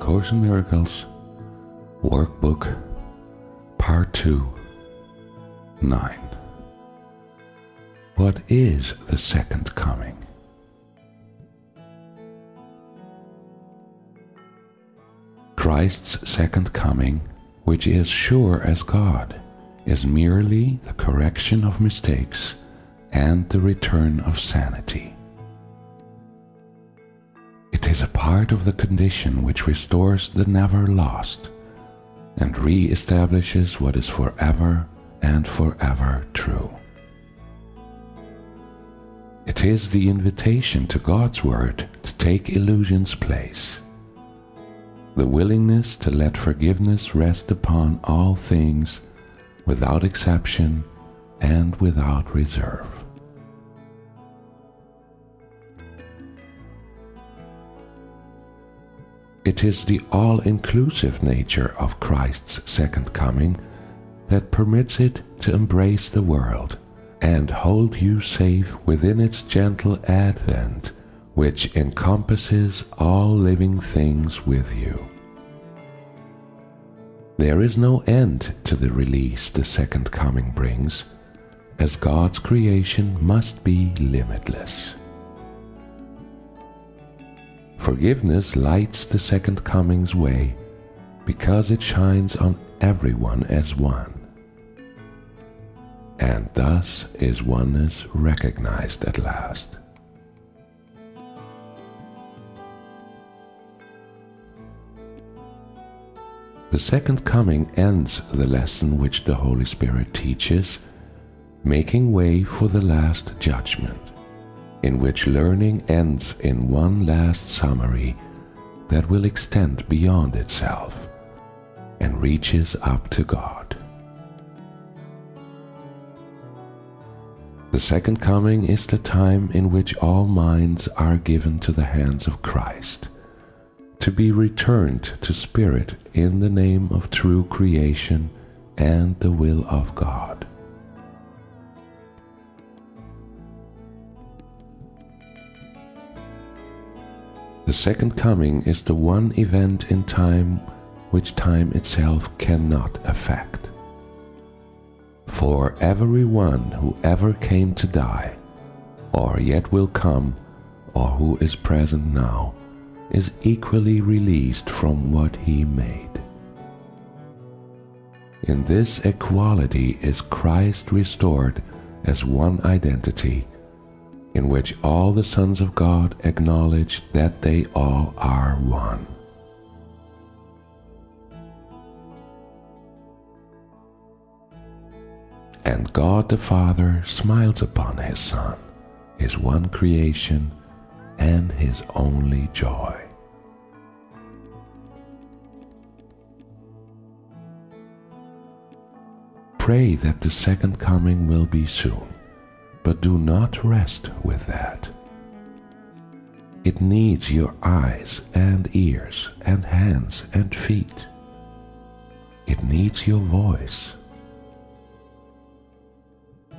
Course in Miracles, Workbook, Part 2, 9. What is the second coming? Christ's second coming, which is sure as God, is merely the correction of mistakes and the return of sanity. Is a part of the condition which restores the never lost and re establishes what is forever and forever true. It is the invitation to God's Word to take illusion's place, the willingness to let forgiveness rest upon all things without exception and without reserve. It is the all inclusive nature of Christ's second coming that permits it to embrace the world and hold you safe within its gentle advent, which encompasses all living things with you. There is no end to the release the second coming brings, as God's creation must be limitless. Forgiveness lights the second coming's way because it shines on everyone as one. And thus is oneness recognized at last. The second coming ends the lesson which the Holy Spirit teaches, making way for the last judgment in which learning ends in one last summary that will extend beyond itself and reaches up to God. The second coming is the time in which all minds are given to the hands of Christ, to be returned to spirit in the name of true creation and the will of God. The second coming is the one event in time which time itself cannot affect. For everyone who ever came to die, or yet will come, or who is present now, is equally released from what he made. In this equality is Christ restored as one identity in which all the sons of God acknowledge that they all are one. And God the Father smiles upon His Son, His one creation, and His only joy. Pray that the second coming will be soon but do not rest with that. It needs your eyes and ears and hands and feet. It needs your voice.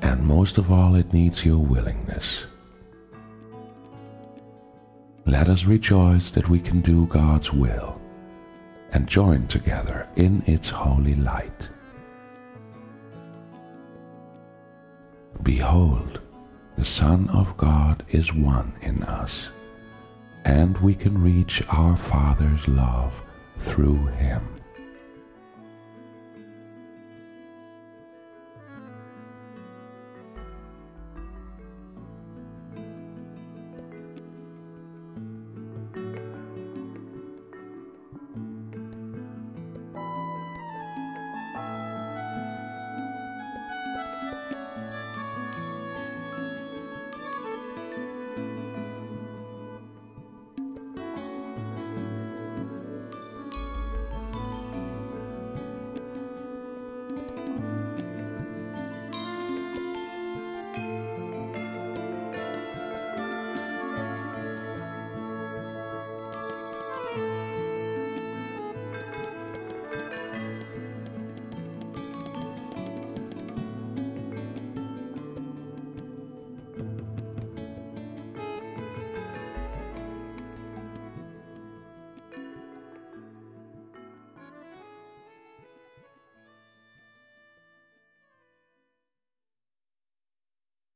And most of all, it needs your willingness. Let us rejoice that we can do God's will and join together in its holy light. Behold, the Son of God is one in us, and we can reach our Father's love through him.